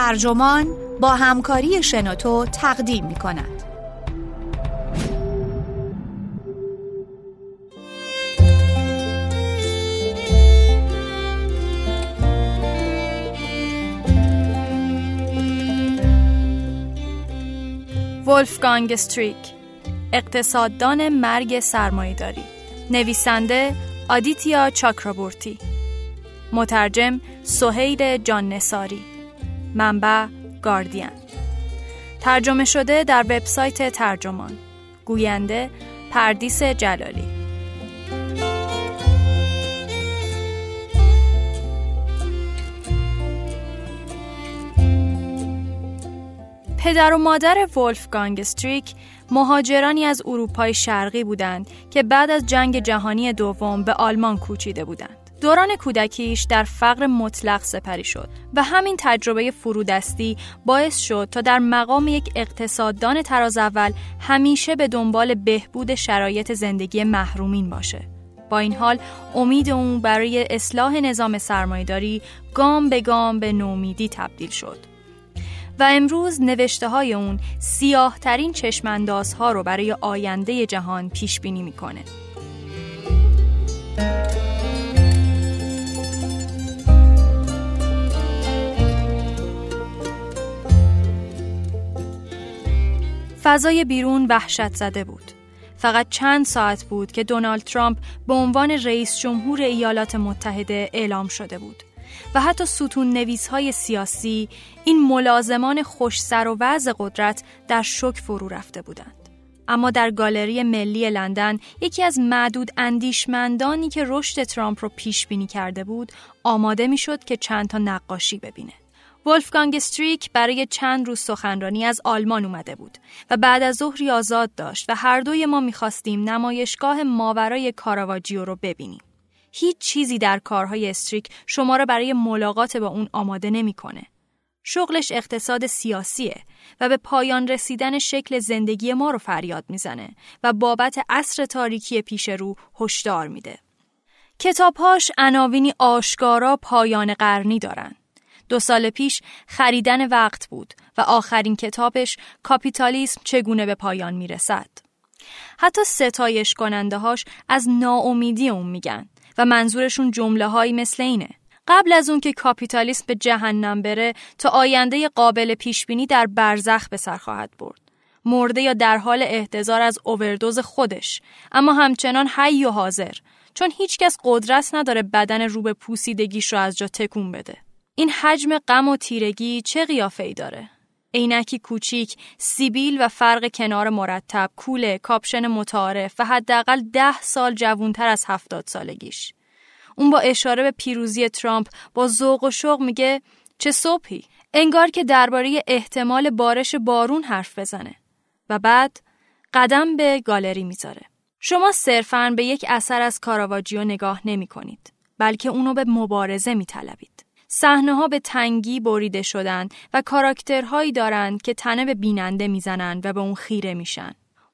ترجمان با همکاری شنوتو تقدیم می کند. ولفگانگ استریک اقتصاددان مرگ سرمایهداری. نویسنده آدیتیا چاکرابورتی. مترجم سهیل جان نساری منبع گاردین. ترجمه شده در وبسایت ترجمان. گوینده پردیس جلالی. پدر و مادر ولفگانگ استریک مهاجرانی از اروپای شرقی بودند که بعد از جنگ جهانی دوم به آلمان کوچیده بودند. دوران کودکیش در فقر مطلق سپری شد و همین تجربه فرودستی باعث شد تا در مقام یک اقتصاددان تراز اول همیشه به دنبال بهبود شرایط زندگی محرومین باشه. با این حال امید اون برای اصلاح نظام سرمایداری گام به گام به نومیدی تبدیل شد. و امروز نوشته های اون سیاه ترین چشمنداز ها رو برای آینده جهان پیش بینی می‌کنه. فضای بیرون وحشت زده بود. فقط چند ساعت بود که دونالد ترامپ به عنوان رئیس جمهور ایالات متحده اعلام شده بود. و حتی ستون نویس های سیاسی این ملازمان خوش سر و وضع قدرت در شک فرو رفته بودند. اما در گالری ملی لندن یکی از معدود اندیشمندانی که رشد ترامپ رو پیش بینی کرده بود آماده می‌شد که چند تا نقاشی ببینه. ولفگانگ استریک برای چند روز سخنرانی از آلمان اومده بود و بعد از ظهری آزاد داشت و هر دوی ما می‌خواستیم نمایشگاه ماورای کاراواجیو رو ببینیم. هیچ چیزی در کارهای استریک شما را برای ملاقات با اون آماده نمی‌کنه. شغلش اقتصاد سیاسیه و به پایان رسیدن شکل زندگی ما رو فریاد می‌زنه و بابت عصر تاریکی پیش رو هشدار میده. کتابهاش عناوینی آشکارا پایان قرنی دارن. دو سال پیش خریدن وقت بود و آخرین کتابش کاپیتالیسم چگونه به پایان می‌رسد. حتی ستایش کننده هاش از ناامیدی اون میگن و منظورشون جمله هایی مثل اینه. قبل از اون که کاپیتالیسم به جهنم بره تا آینده قابل پیشبینی در برزخ به سر خواهد برد. مرده یا در حال احتضار از اووردوز خودش اما همچنان حی و حاضر چون هیچکس قدرت نداره بدن رو به پوسیدگیش رو از جا تکون بده. این حجم غم و تیرگی چه قیافه ای داره؟ عینکی کوچیک، سیبیل و فرق کنار مرتب، کوله، کاپشن متعارف و حداقل ده سال جوونتر از هفتاد سالگیش. اون با اشاره به پیروزی ترامپ با ذوق و شوق میگه چه صبحی انگار که درباره احتمال بارش بارون حرف بزنه و بعد قدم به گالری می‌ذاره شما صرفاً به یک اثر از کاراواجیو نگاه نمی کنید بلکه اونو به مبارزه می طلبید. صحنه ها به تنگی بریده شدن و کاراکترهایی دارند که تنه به بیننده می‌زنن و به اون خیره میشن.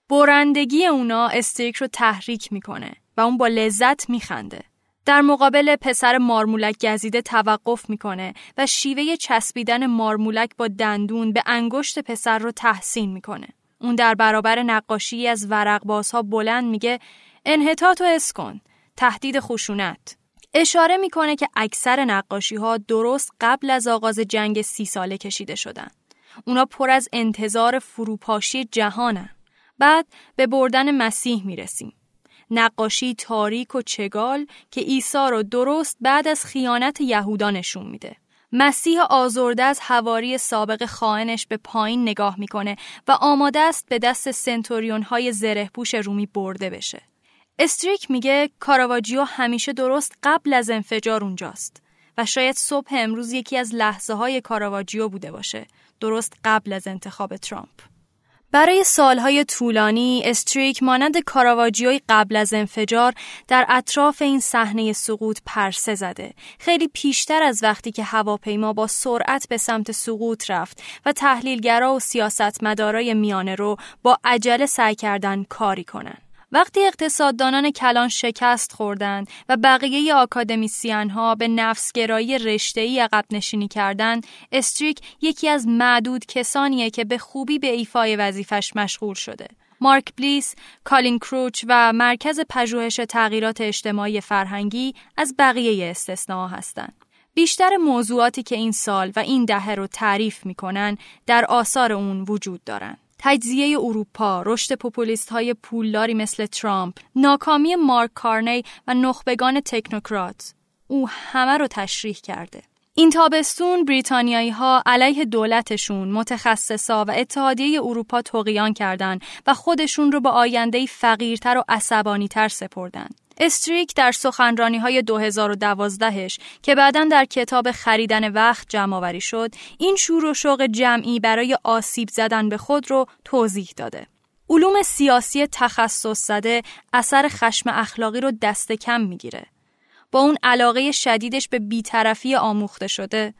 برندگی اونا استریک رو تحریک می‌کنه و اون با لذت میخنده. در مقابل پسر مارمولک گزیده توقف می‌کنه و شیوه چسبیدن مارمولک با دندون به انگشت پسر رو تحسین می‌کنه. اون در برابر نقاشی از ورق بازها بلند میگه انحطاط و اسکن تهدید خشونت اشاره می‌کنه که اکثر نقاشی ها درست قبل از آغاز جنگ سی ساله کشیده شدن. اونا پر از انتظار فروپاشی جهانن. بعد به بردن مسیح می‌رسیم. نقاشی تاریک و چگال که عیسی رو درست بعد از خیانت یهودا نشون میده. مسیح آزرده از هواری سابق خائنش به پایین نگاه می‌کنه و آماده است به دست سنتوریون های زره رومی برده بشه. استریک میگه کاراواجیو همیشه درست قبل از انفجار اونجاست و شاید صبح امروز یکی از لحظه های کاراواجیو بوده باشه درست قبل از انتخاب ترامپ. برای سالهای طولانی استریک مانند کاراواجیوی قبل از انفجار در اطراف این صحنه سقوط پرسه زده خیلی پیشتر از وقتی که هواپیما با سرعت به سمت سقوط رفت و تحلیلگرا و سیاستمدارای میانه رو با عجله سعی کردن کاری کنن وقتی اقتصاددانان کلان شکست خوردند و بقیه آکادمیسیان ها به نفسگرایی رشته‌ای عقب نشینی کردند، استریک یکی از معدود کسانیه که به خوبی به ایفای وظیفش مشغول شده. مارک بلیس، کالین کروچ و مرکز پژوهش تغییرات اجتماعی فرهنگی از بقیه استثناء هستند. بیشتر موضوعاتی که این سال و این دهه رو تعریف می‌کنن در آثار اون وجود دارند. تجزیه اروپا، رشد پوپولیست های پولداری مثل ترامپ، ناکامی مارک کارنی و نخبگان تکنوکرات. او همه رو تشریح کرده. این تابستون بریتانیایی ها علیه دولتشون، متخصصا و اتحادیه اروپا توقیان کردند و خودشون رو به آینده فقیرتر و عصبانیتر سپردن. استریک در سخنرانی های 2012ش که بعدا در کتاب خریدن وقت جمع شد این شور و شوق جمعی برای آسیب زدن به خود رو توضیح داده. علوم سیاسی تخصص زده اثر خشم اخلاقی رو دست کم می‌گیره. با اون علاقه شدیدش به بیطرفی آموخته شده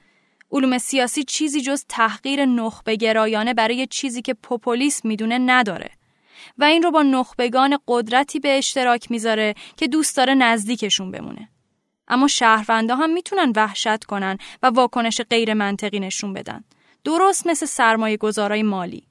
علوم سیاسی چیزی جز تحقیر نخبه گرایانه برای چیزی که پوپولیسم می‌دونه نداره و این رو با نخبگان قدرتی به اشتراک می‌ذاره که دوست داره نزدیکشون بمونه. اما شهروندا هم می‌تونن وحشت کنن و واکنش غیر منطقی نشون بدن. درست مثل سرمایه گذارای مالی.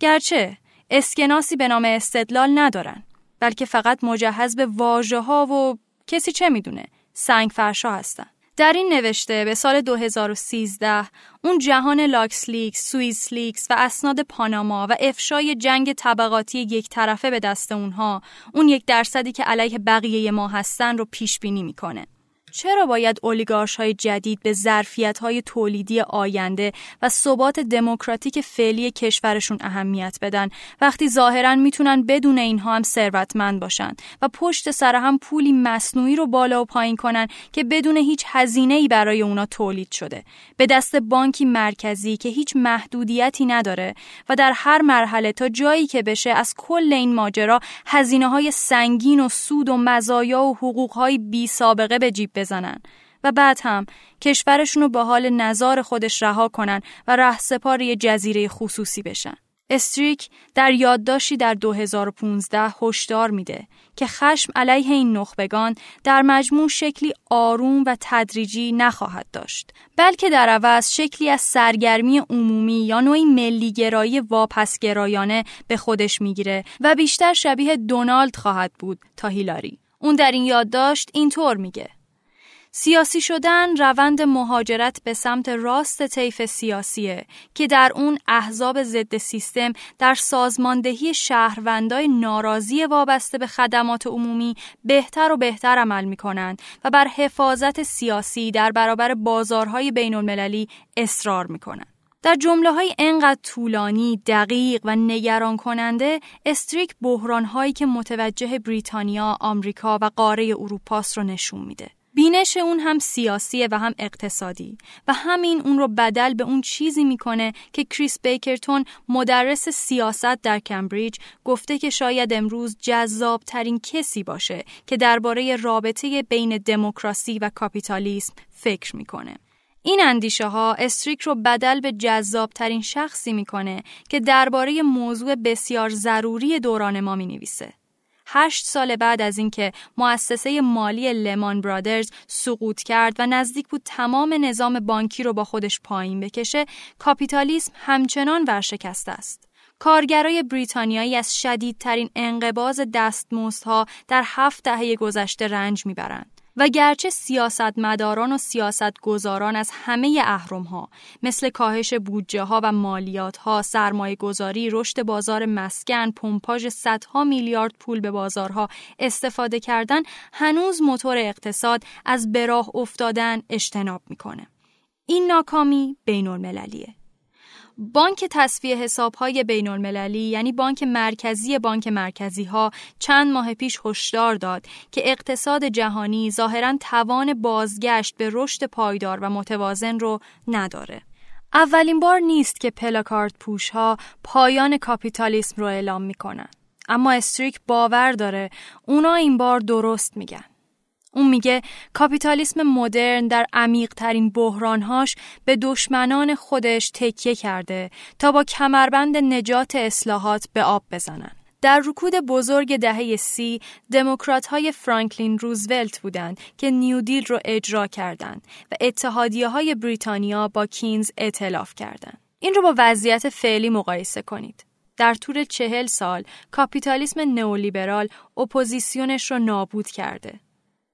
گرچه اسکناسی به نام استدلال ندارن بلکه فقط مجهز به واژه ها و کسی چه می‌دونه سنگ فرشا هستن در این نوشته به سال 2013 اون جهان لاکس لیکس، سوئیس لیکس و اسناد پاناما و افشای جنگ طبقاتی یک طرفه به دست اونها اون یک درصدی که علیه بقیه ما هستن رو پیش بینی می‌کنه. چرا باید اولیگارش های جدید به ظرفیت های تولیدی آینده و ثبات دموکراتیک فعلی کشورشون اهمیت بدن؟ وقتی ظاهرا می‌تونن بدون اینها هم ثروتمند باشن و پشت سر هم پولی مصنوعی رو بالا و پایین کنن که بدون هیچ هزینه ای برای اونا تولید شده. به دست بانکی مرکزی که هیچ محدودیتی نداره و در هر مرحله تا جایی که بشه از کل این ماجرا هزینه های سنگین و سود و مزایا و حقوق های بی سابقه به جیب بزنن و بعد هم کشورشون رو به حال نظار خودش رها کنن و رهسپار یه جزیره خصوصی بشن. استریک در یادداشتی در 2015 هشدار میده که خشم علیه این نخبگان در مجموع شکلی آروم و تدریجی نخواهد داشت بلکه در عوض شکلی از سرگرمی عمومی یا نوعی ملیگرایی واپسگرایانه به خودش می‌گیره و بیشتر شبیه دونالد خواهد بود تا هیلاری اون در این یادداشت اینطور میگه سیاسی شدن روند مهاجرت به سمت راست طیف سیاسیه که در اون احزاب ضد سیستم در سازماندهی شهروندای ناراضی وابسته به خدمات عمومی بهتر و بهتر عمل می‌کنند و بر حفاظت سیاسی در برابر بازارهای بین المللی اصرار می‌کنند. در جمله های انقدر طولانی، دقیق و نگران کننده استریک بحران هایی که متوجه بریتانیا، آمریکا و قاره اروپاست رو نشون میده. بینش اون هم سیاسیه و هم اقتصادی و همین اون رو بدل به اون چیزی می‌کنه که کریس بیکرتون مدرس سیاست در کمبریج گفته که شاید امروز جذاب ترین کسی باشه که درباره رابطه بین دموکراسی و کاپیتالیسم فکر می‌کنه. این اندیشه ها استریک رو بدل به جذاب ترین شخصی می‌کنه که درباره موضوع بسیار ضروری دوران ما می نویسه. هشت سال بعد از اینکه مؤسسه مالی لمان برادرز سقوط کرد و نزدیک بود تمام نظام بانکی رو با خودش پایین بکشه، کاپیتالیسم همچنان ورشکسته است. کارگرای بریتانیایی از شدیدترین انقباز دستمزدها در هفت دهه گذشته رنج می‌برند. و گرچه سیاستمداران و سیاستگزاران از همه اهرم ها مثل کاهش بودجه ها و مالیات ها، سرمایه گذاری، رشد بازار مسکن، پمپاژ صدها میلیارد پول به بازارها استفاده کردن هنوز موتور اقتصاد از براه افتادن اجتناب می‌کنه. این ناکامی بین المللیه. بانک تصفیه حسابهای بین المللی یعنی بانک مرکزی بانک مرکزی ها چند ماه پیش هشدار داد که اقتصاد جهانی ظاهرا توان بازگشت به رشد پایدار و متوازن رو نداره. اولین بار نیست که پلاکارد پوش ها پایان کاپیتالیسم رو اعلام می‌کنن. اما استریک باور داره اونا این بار درست میگن. اون میگه کاپیتالیسم مدرن در عمیق ترین بحرانهاش به دشمنان خودش تکیه کرده تا با کمربند نجات اصلاحات به آب بزنن. در رکود بزرگ دهه سی دموکرات های فرانکلین روزولت بودند که نیودیل رو اجرا کردند و اتحادیه های بریتانیا با کینز اعتلاف کردند. این رو با وضعیت فعلی مقایسه کنید. در طول چهل سال کاپیتالیسم نئولیبرال اپوزیسیونش را نابود کرده.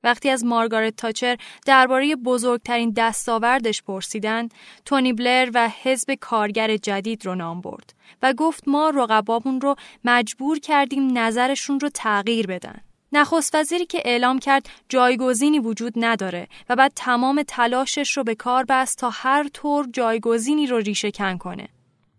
وقتی از مارگارت تاچر درباره بزرگترین دستاوردش پرسیدند، تونی بلر و حزب کارگر جدید رو نام برد و گفت ما رقبامون رو مجبور کردیم نظرشون رو تغییر بدن. نخست وزیری که اعلام کرد جایگزینی وجود نداره و بعد تمام تلاشش رو به کار بست تا هر طور جایگزینی رو ریشه کن کنه.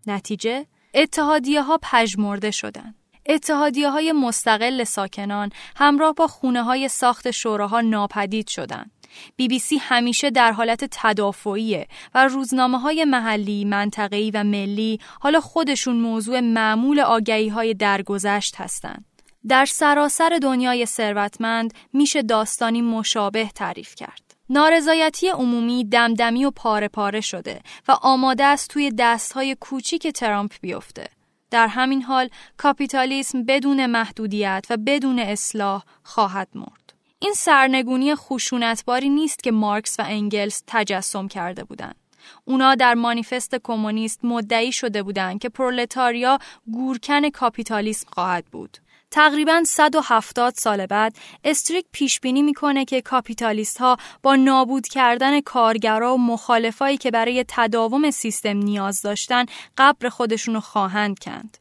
نتیجه اتحادیه ها پژمرده شدند. اتحادیه های مستقل ساکنان همراه با خونه های ساخت شوراها ناپدید شدند. بی بی سی همیشه در حالت تدافعیه و روزنامه های محلی، منطقه‌ای و ملی حالا خودشون موضوع معمول آگهی های درگذشت هستند. در سراسر دنیای ثروتمند میشه داستانی مشابه تعریف کرد. نارضایتی عمومی دمدمی و پاره پاره شده و آماده است توی دستهای کوچیک ترامپ بیفته. در همین حال کاپیتالیسم بدون محدودیت و بدون اصلاح خواهد مرد. این سرنگونی خشونتباری نیست که مارکس و انگلس تجسم کرده بودند. اونا در مانیفست کمونیست مدعی شده بودند که پرولتاریا گورکن کاپیتالیسم خواهد بود. تقریبا 170 سال بعد استریک پیش بینی می‌کنه که کاپیتالیست ها با نابود کردن کارگرا و مخالفایی که برای تداوم سیستم نیاز داشتن قبر خودشونو خواهند کند.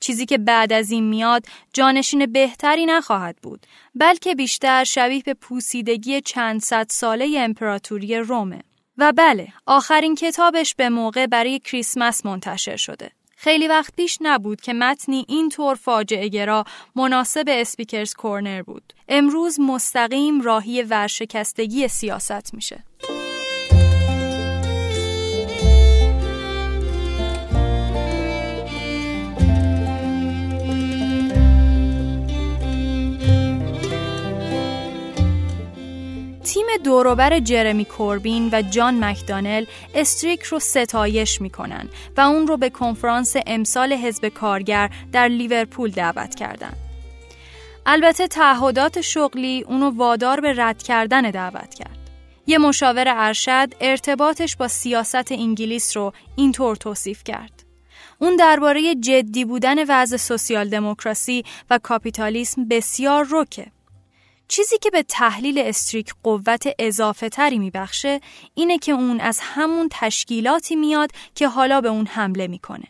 چیزی که بعد از این میاد جانشین بهتری نخواهد بود بلکه بیشتر شبیه به پوسیدگی چند صد ساله امپراتوری رومه و بله آخرین کتابش به موقع برای کریسمس منتشر شده خیلی وقت پیش نبود که متنی اینطور فاجعه گرا مناسب اسپیکرز کورنر بود. امروز مستقیم راهی ورشکستگی سیاست میشه. دوروبر جرمی کوربین و جان مکدانل استریک رو ستایش می‌کنن و اون رو به کنفرانس امسال حزب کارگر در لیورپول دعوت کردند. البته تعهدات شغلی اونو وادار به رد کردن دعوت کرد. یه مشاور ارشد ارتباطش با سیاست انگلیس رو اینطور توصیف کرد. اون درباره جدی بودن وضع سوسیال دموکراسی و کاپیتالیسم بسیار روکه. چیزی که به تحلیل استریک قوت اضافه تری میبخشه اینه که اون از همون تشکیلاتی میاد که حالا به اون حمله می‌کنه.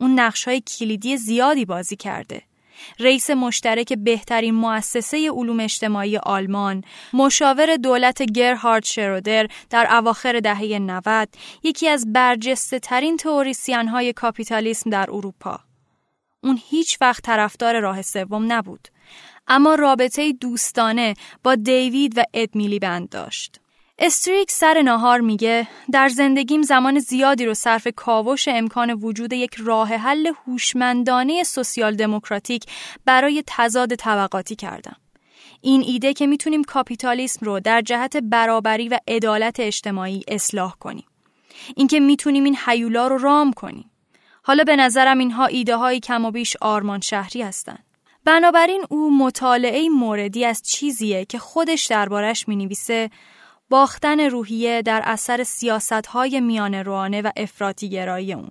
اون نقش های کلیدی زیادی بازی کرده. رئیس مشترک بهترین مؤسسه علوم اجتماعی آلمان، مشاور دولت گرهارد شرودر در اواخر دهه 90، یکی از برجسته ترین تئوریسین های کاپیتالیسم در اروپا. اون هیچ وقت طرفدار راه سوم نبود. اما رابطه دوستانه با دیوید و اد بند داشت. استریک سر ناهار میگه در زندگیم زمان زیادی رو صرف کاوش امکان وجود یک راه حل هوشمندانه سوسیال دموکراتیک برای تضاد طبقاتی کردم. این ایده که می‌تونیم کاپیتالیسم رو در جهت برابری و عدالت اجتماعی اصلاح کنیم. اینکه می‌تونیم این حیولا رو رام کنیم. حالا به نظرم اینها ایده های کم و بیش آرمان شهری هستند. بنابراین او مطالعه موردی از چیزیه که خودش دربارش می نویسه باختن روحیه در اثر سیاست های میان روانه و افراطی گرایی اون.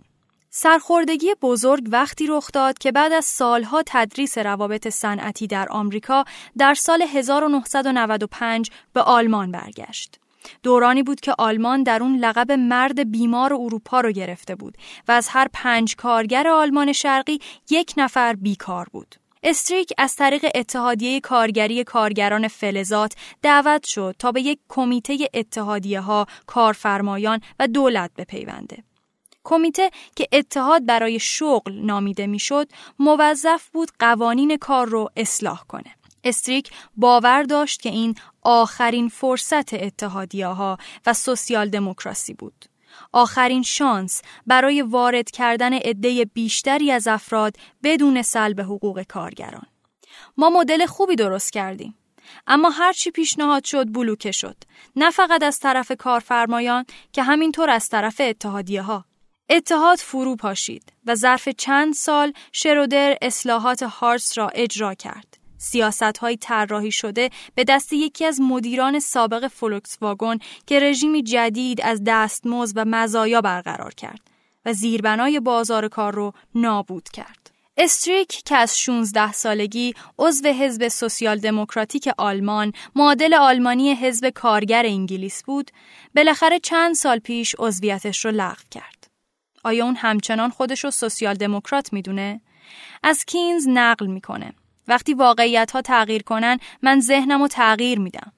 سرخوردگی بزرگ وقتی رخ داد که بعد از سالها تدریس روابط صنعتی در آمریکا در سال 1995 به آلمان برگشت. دورانی بود که آلمان در اون لقب مرد بیمار اروپا رو گرفته بود و از هر پنج کارگر آلمان شرقی یک نفر بیکار بود. استریک از طریق اتحادیه کارگری کارگران فلزات دعوت شد تا به یک کمیته اتحادیه ها، کارفرمایان و دولت بپیونده. کمیته که اتحاد برای شغل نامیده می‌شد موظف بود قوانین کار رو اصلاح کنه. استریک باور داشت که این آخرین فرصت اتحادیه ها و سوسیال دموکراسی بود. آخرین شانس برای وارد کردن عده بیشتری از افراد بدون سلب حقوق کارگران. ما مدل خوبی درست کردیم. اما هرچی پیشنهاد شد بلوکه شد. نه فقط از طرف کارفرمایان که همینطور از طرف اتحادیه ها. اتحاد فرو پاشید و ظرف چند سال شرودر اصلاحات هارس را اجرا کرد. سیاست های طراحی شده به دست یکی از مدیران سابق فولکس واگن که رژیمی جدید از دستمزد و مزایا برقرار کرد و زیربنای بازار کار رو نابود کرد. استریک که از 16 سالگی عضو حزب سوسیال دموکراتیک آلمان معادل آلمانی حزب کارگر انگلیس بود بالاخره چند سال پیش عضویتش رو لغو کرد. آیا اون همچنان خودش رو سوسیال دموکرات می‌دونه؟ از کینز نقل می‌کنه. وقتی واقعیت ها تغییر کنن من ذهنم رو تغییر میدم.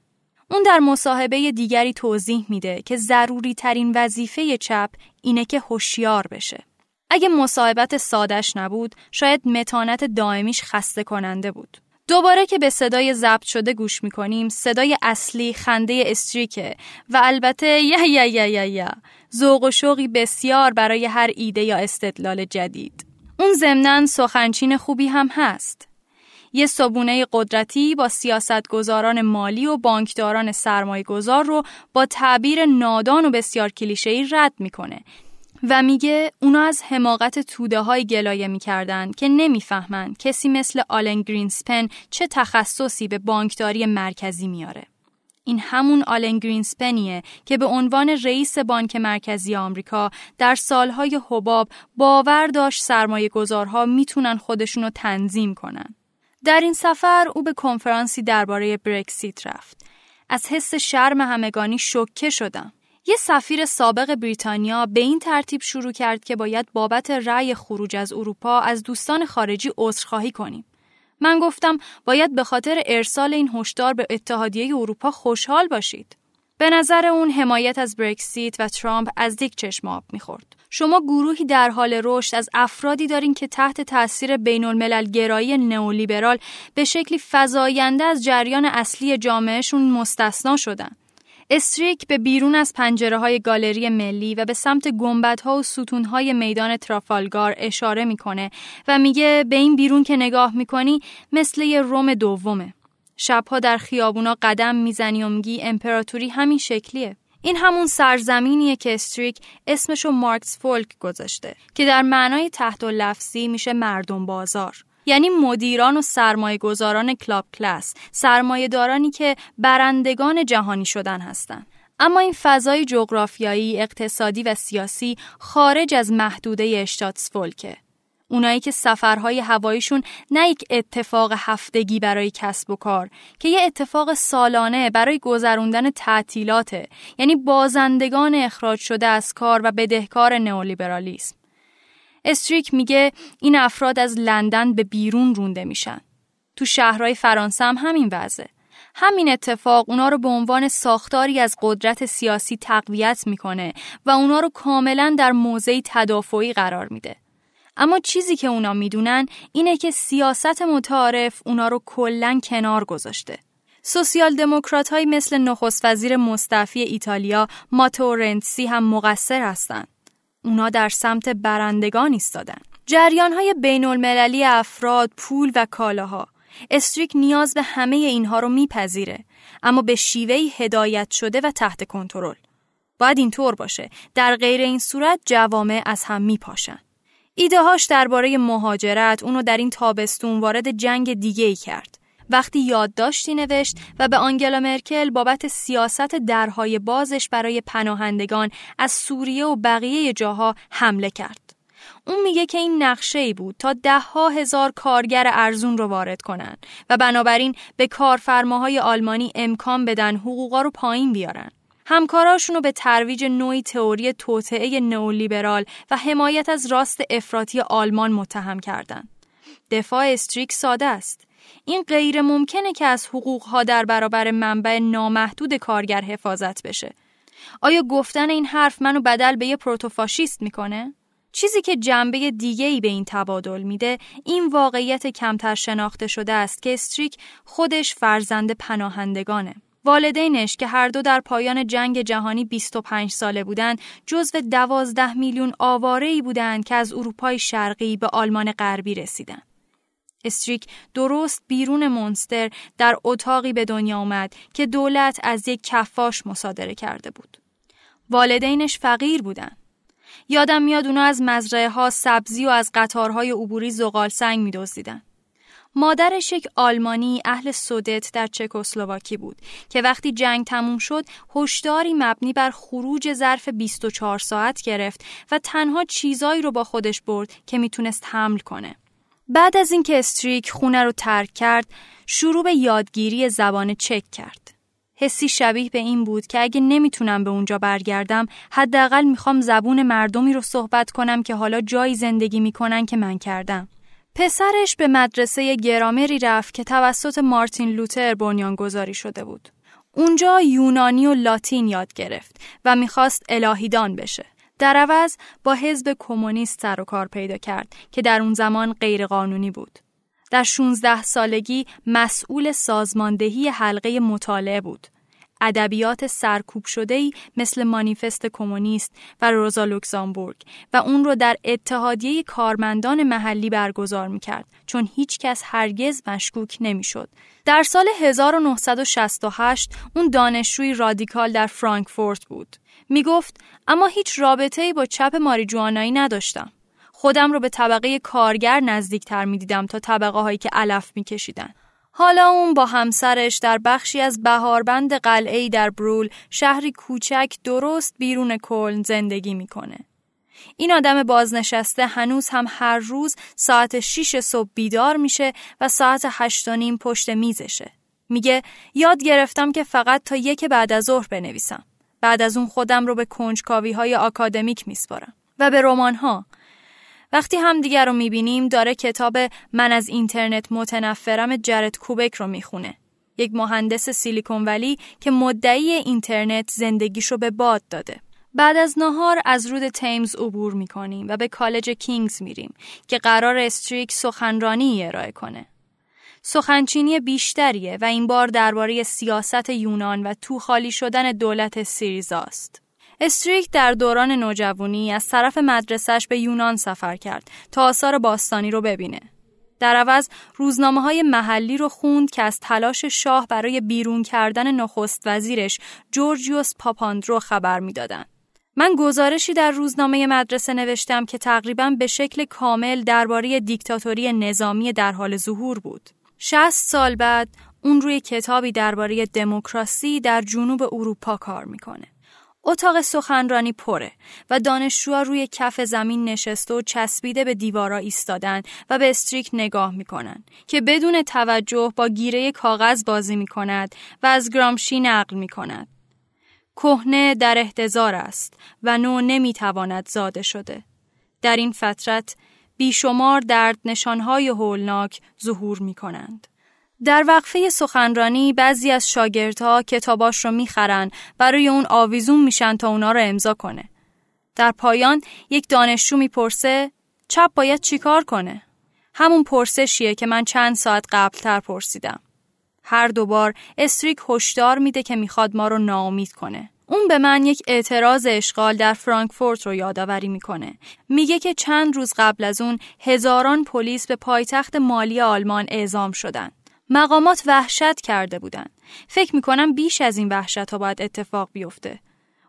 اون در مصاحبه دیگری توضیح میده که ضروری ترین وظیفه چپ اینه که هوشیار بشه. اگه مصاحبت سادش نبود شاید متانت دائمیش خسته کننده بود. دوباره که به صدای ضبط شده گوش می‌کنیم صدای اصلی خنده استریکه و البته یا یا یا یا یا ذوق و شوقی بسیار برای هر ایده یا استدلال جدید. اون ضمناً سخنچین خوبی هم هست. یه صبونه قدرتی با سیاستگزاران مالی و بانکداران سرمایه گذار رو با تعبیر نادان و بسیار کلیشه‌ای رد می‌کنه و میگه اونا از حماقت توده های گلایه می‌کردن که نمی‌فهمن کسی مثل آلن گرینسپن چه تخصصی به بانکداری مرکزی میاره. این همون آلن گرینسپنیه که به عنوان رئیس بانک مرکزی آمریکا در سالهای حباب باور داشت سرمایه گذارها می‌تونن خودشونو تنظیم کنن. در این سفر او به کنفرانسی درباره برکسیت رفت. از حس شرم همگانی شوکه شدم. یه سفیر سابق بریتانیا به این ترتیب شروع کرد که باید بابت رأی خروج از اروپا از دوستان خارجی عذرخواهی کنیم. من گفتم باید به خاطر ارسال این هشدار به اتحادیه اروپا خوشحال باشید. به نظر اون حمایت از برکسیت و ترامپ از دیک چشم آب می‌خورد. شما گروهی در حال رشد از افرادی دارین که تحت تاثیر بین الملل گرایی نئولیبرال به شکلی فزاینده از جریان اصلی جامعهشون مستثنا شدن. استریک به بیرون از پنجره های گالری ملی و به سمت گنبدها و ستونهای میدان ترافالگار اشاره می‌کنه و میگه به این بیرون که نگاه می‌کنی مثل یه روم دومه. شبها در خیابونا قدم می‌زنی و میگی امپراتوری همین شکلیه. این همون سرزمینیه که استریک اسمشو مارکس فولک گذاشته که در معنای تحت و لفظی میشه مردم بازار. یعنی مدیران و سرمایه گذاران کلاب کلاس دارانی که برندگان جهانی شدن هستند. اما این فضای جغرافیایی، اقتصادی و سیاسی خارج از محدوده فولکه. اونایی که سفرهای هواییشون نه یک اتفاق هفتگی برای کسب و کار که یه اتفاق سالانه برای گذروندن تعطیلاته یعنی بازندگان اخراج شده از کار و بدهکار نئولیبرالیسم استریک میگه این افراد از لندن به بیرون رونده میشن. تو شهرهای فرانسه هم همین وضعه. همین اتفاق اونا رو به عنوان ساختاری از قدرت سیاسی تقویت می‌کنه و اونا رو کاملا در موضعی تدافعی قرار میده. اما چیزی که اونا می‌دونن اینه که سیاست متعارف اونا رو کلا کنار گذاشته. سوسیال دموکرات های مثل نخست وزیر مستعفی ایتالیا ماتورنسی هم مقصر هستند. اونا در سمت برندگان ایستادن. جریان های بین المللی افراد، پول و کالاها. استریک نیاز به همه اینها رو میپذیره اما به شیوهی هدایت شده و تحت کنترل. باید اینطور باشه. در غیر این صورت جوامع از هم میپاشن. ایده هاش درباره مهاجرت اونو در این تابستون وارد جنگ دیگه ای کرد. وقتی یادداشتی نوشت و به آنگلا مرکل بابت سیاست درهای بازش برای پناهندگان از سوریه و بقیه جاها حمله کرد. اون میگه که این نقشه ای بود تا ده ها هزار کارگر ارزون رو وارد کنن و بنابراین به کارفرماهای آلمانی امکان بدن حقوقا رو پایین بیارن. همکاراشون رو به ترویج نوعی تئوری توطعه نئولیبرال و حمایت از راست افراطی آلمان متهم کردند. دفاع استریک ساده است. این غیر ممکنه که از حقوقها در برابر منبع نامحدود کارگر حفاظت بشه. آیا گفتن این حرف منو بدل به یه پروتوفاشیست می‌کنه؟ چیزی که جنبه دیگه ای به این تبادل میده این واقعیت کمتر شناخته شده است که استریک خودش فرزند پناهندگانه. والدینش که هر دو در پایان جنگ جهانی 25 ساله بودند جزو 12 میلیون آواره ای بودند که از اروپای شرقی به آلمان غربی رسیدند. استریک درست بیرون مونستر در اتاقی به دنیا آمد که دولت از یک کفاش مصادره کرده بود. والدینش فقیر بودند. یادم میاد اونا از مزرعه ها سبزی و از قطارهای عبوری زغال سنگ میدزدیدن. مادرش یک آلمانی اهل سودت در چکسلواکی بود که وقتی جنگ تموم شد هشداری مبنی بر خروج ظرف 24 ساعت گرفت و تنها چیزایی رو با خودش برد که می‌تونست حمل کنه. بعد از اینکه استریک خونه رو ترک کرد، شروع به یادگیری زبان چک کرد. حسی شبیه به این بود که اگه نمی‌تونم به اونجا برگردم حداقل می‌خوام زبون مردمی رو صحبت کنم که حالا جایی زندگی می‌کنن که من کردم. پسرش به مدرسه گرامری رفت که توسط مارتین لوتر بنیانگذاری شده بود. اونجا یونانی و لاتین یاد گرفت و می‌خواست الهیدان بشه. در عوض با حزب کمونیست سر و کار پیدا کرد که در اون زمان غیرقانونی بود. در 16 سالگی مسئول سازماندهی حلقه مطالعه بود. ادبیات سرکوب شده ای مثل مانیفست کمونیست و روزا لوکزامبورگ و اون رو در اتحادیه کارمندان محلی برگزار می‌کرد چون هیچ کس هرگز مشکوک نمی‌شد. در سال 1968 اون دانشجوی رادیکال در فرانکفورت بود. می گفت اما هیچ رابطه ای با چپ ماریجوانایی نداشتم. خودم رو به طبقه کارگر نزدیکتر می دیدم تا طبقه هایی که علف می کشیدن. حالا اون با همسرش در بخشی از بهاربند قلعه در برول شهری کوچک درست بیرون کلن زندگی می‌کنه. این آدم بازنشسته هنوز هم هر روز ساعت 6 صبح بیدار میشه و ساعت هشت و نیم پشت میزشه. میگه یاد گرفتم که فقط تا یک بعد از ظهر بنویسم. بعد از اون خودم رو به کنجکاوی های آکادمیک میسپارم و به رمان ها وقتی هم دیگر رو می‌بینیم داره کتاب من از اینترنت متنفرم جرد کوبک رو می‌خونه. یک مهندس سیلیکون ولی که مدعی اینترنت زندگیشو به باد داده. بعد از نهار از رود تیمز عبور می‌کنیم و به کالج کینگز میریم که قرار استریک سخنرانی ارائه کنه. سخنچینی بیشتریه و این بار درباره سیاست یونان و تو خالی شدن دولت سیریزاست. استریک در دوران نوجوانی از طرف مدرسش به یونان سفر کرد تا آثار باستانی رو ببینه. در عوض روزنامه های محلی رو خوند که از تلاش شاه برای بیرون کردن نخست وزیرش جورجیوس پاپاندرو خبر می‌دادند. من گزارشی در روزنامه مدرسه نوشتم که تقریبا به شکل کامل درباره دیکتاتوری نظامی در حال ظهور بود. 60 سال بعد اون روی کتابی درباره دموکراسی در جنوب اروپا کار می‌کنه. اتاق سخنرانی پره و دانشجوها روی کف زمین نشسته و چسبیده به دیوارا ایستادن و به استریک نگاه می‌کنن که بدون توجه با گیره کاغذ بازی می‌کند و از گرامشی نقل می‌کند. کهنه در احتضار است و نو نمی‌تواند زاده شده. در این فترت بیشمار درد نشانهای هولناک ظهور می کنند. در وقفه سخنرانی بعضی از شاگردها کتاباش رو می‌خرن برای اون آویزون میشن تا اونا رو امضا کنه. در پایان یک دانشجو می‌پرسه چپ باید چیکار کنه؟ همون پرسشیه که من چند ساعت قبلتر پرسیدم. هر دوبار استریک هشدار میده که می‌خواد ما رو ناامید کنه. اون به من یک اعتراض اشغال در فرانکفورت رو یادآوری می‌کنه. میگه که چند روز قبل از اون هزاران پلیس به پایتخت مالی آلمان اعزام شدن. مقامات وحشت کرده بودن. فکر می‌کنم بیش از این وحشت ها باید اتفاق بیفته.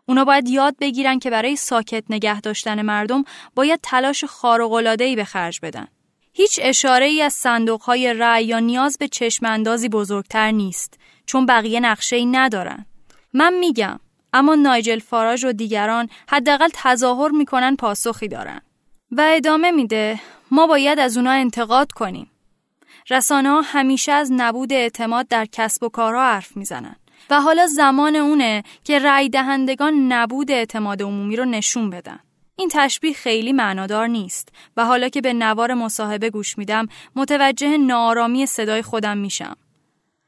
اونا باید یاد بگیرن که برای ساکت نگه داشتن مردم باید تلاش خارق‌العاده‌ای به خرج بدن. هیچ اشاره ای از صندوق های رأی یا نیاز به چشم اندازی بزرگتر نیست چون بقیه نقشه ای ندارن. من میگم اما نایجل فاراژ و دیگران حداقل تظاهر می‌کنن پاسخی دارن. و ادامه میده ما باید از اونا انتقاد کنیم. رسانه ها همیشه از نبود اعتماد در کسب و کارها حرف می‌زنن و حالا زمان اونه که رای دهندگان نبود اعتماد عمومی رو نشون بدن. این تشبیه خیلی معنادار نیست و حالا که به نوار مصاحبه گوش میدم متوجه نارامی صدای خودم میشم.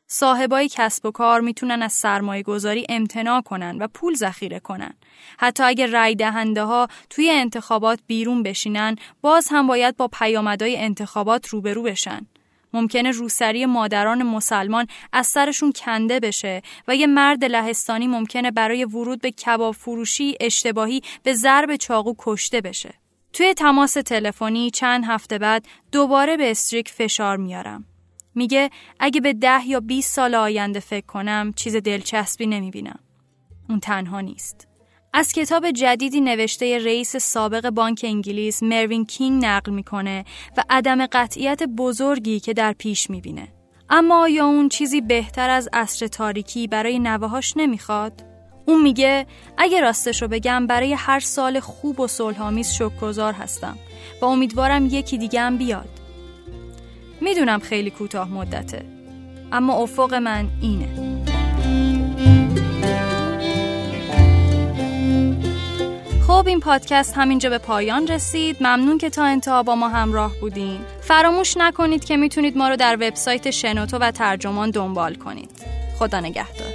صاحبای کسب و کار می‌تونن از سرمایه گذاری امتناع کنن و پول ذخیره کنن. حتی اگر رای دهنده ها توی انتخابات بیرون بشینن باز هم باید با پیامدهای انتخابات روبرو بشن. ممکنه روسری مادران مسلمان از سرشون کنده بشه و یه مرد لهستانی ممکنه برای ورود به کباب فروشی اشتباهی به ضرب چاقو کشته بشه. توی تماس تلفنی چند هفته بعد دوباره به استریک فشار میارم. میگه اگه به ده یا 20 سال آینده فکر کنم چیز دلچسبی نمی‌بینم. اون تنها نیست. از کتاب جدیدی نوشته رئیس سابق بانک انگلیس مروین کینگ نقل می‌کنه و عدم قطعیت بزرگی که در پیش می‌بینه. اما آیا اون چیزی بهتر از عصر تاریکی برای نوهاش نمی‌خواد؟ اون میگه اگه راستش رو بگم برای هر سال خوب و صلحآمیز شکرگزار هستم و امیدوارم یکی دیگه هم بیاد. می‌دونم خیلی کوتاه مدته اما افق من اینه. خب این پادکست همینجا به پایان رسید. ممنون که تا انتها با ما همراه بودین. فراموش نکنید که می‌تونید ما رو در وبسایت شنوتو و ترجمان دنبال کنید. خدا نگهدار.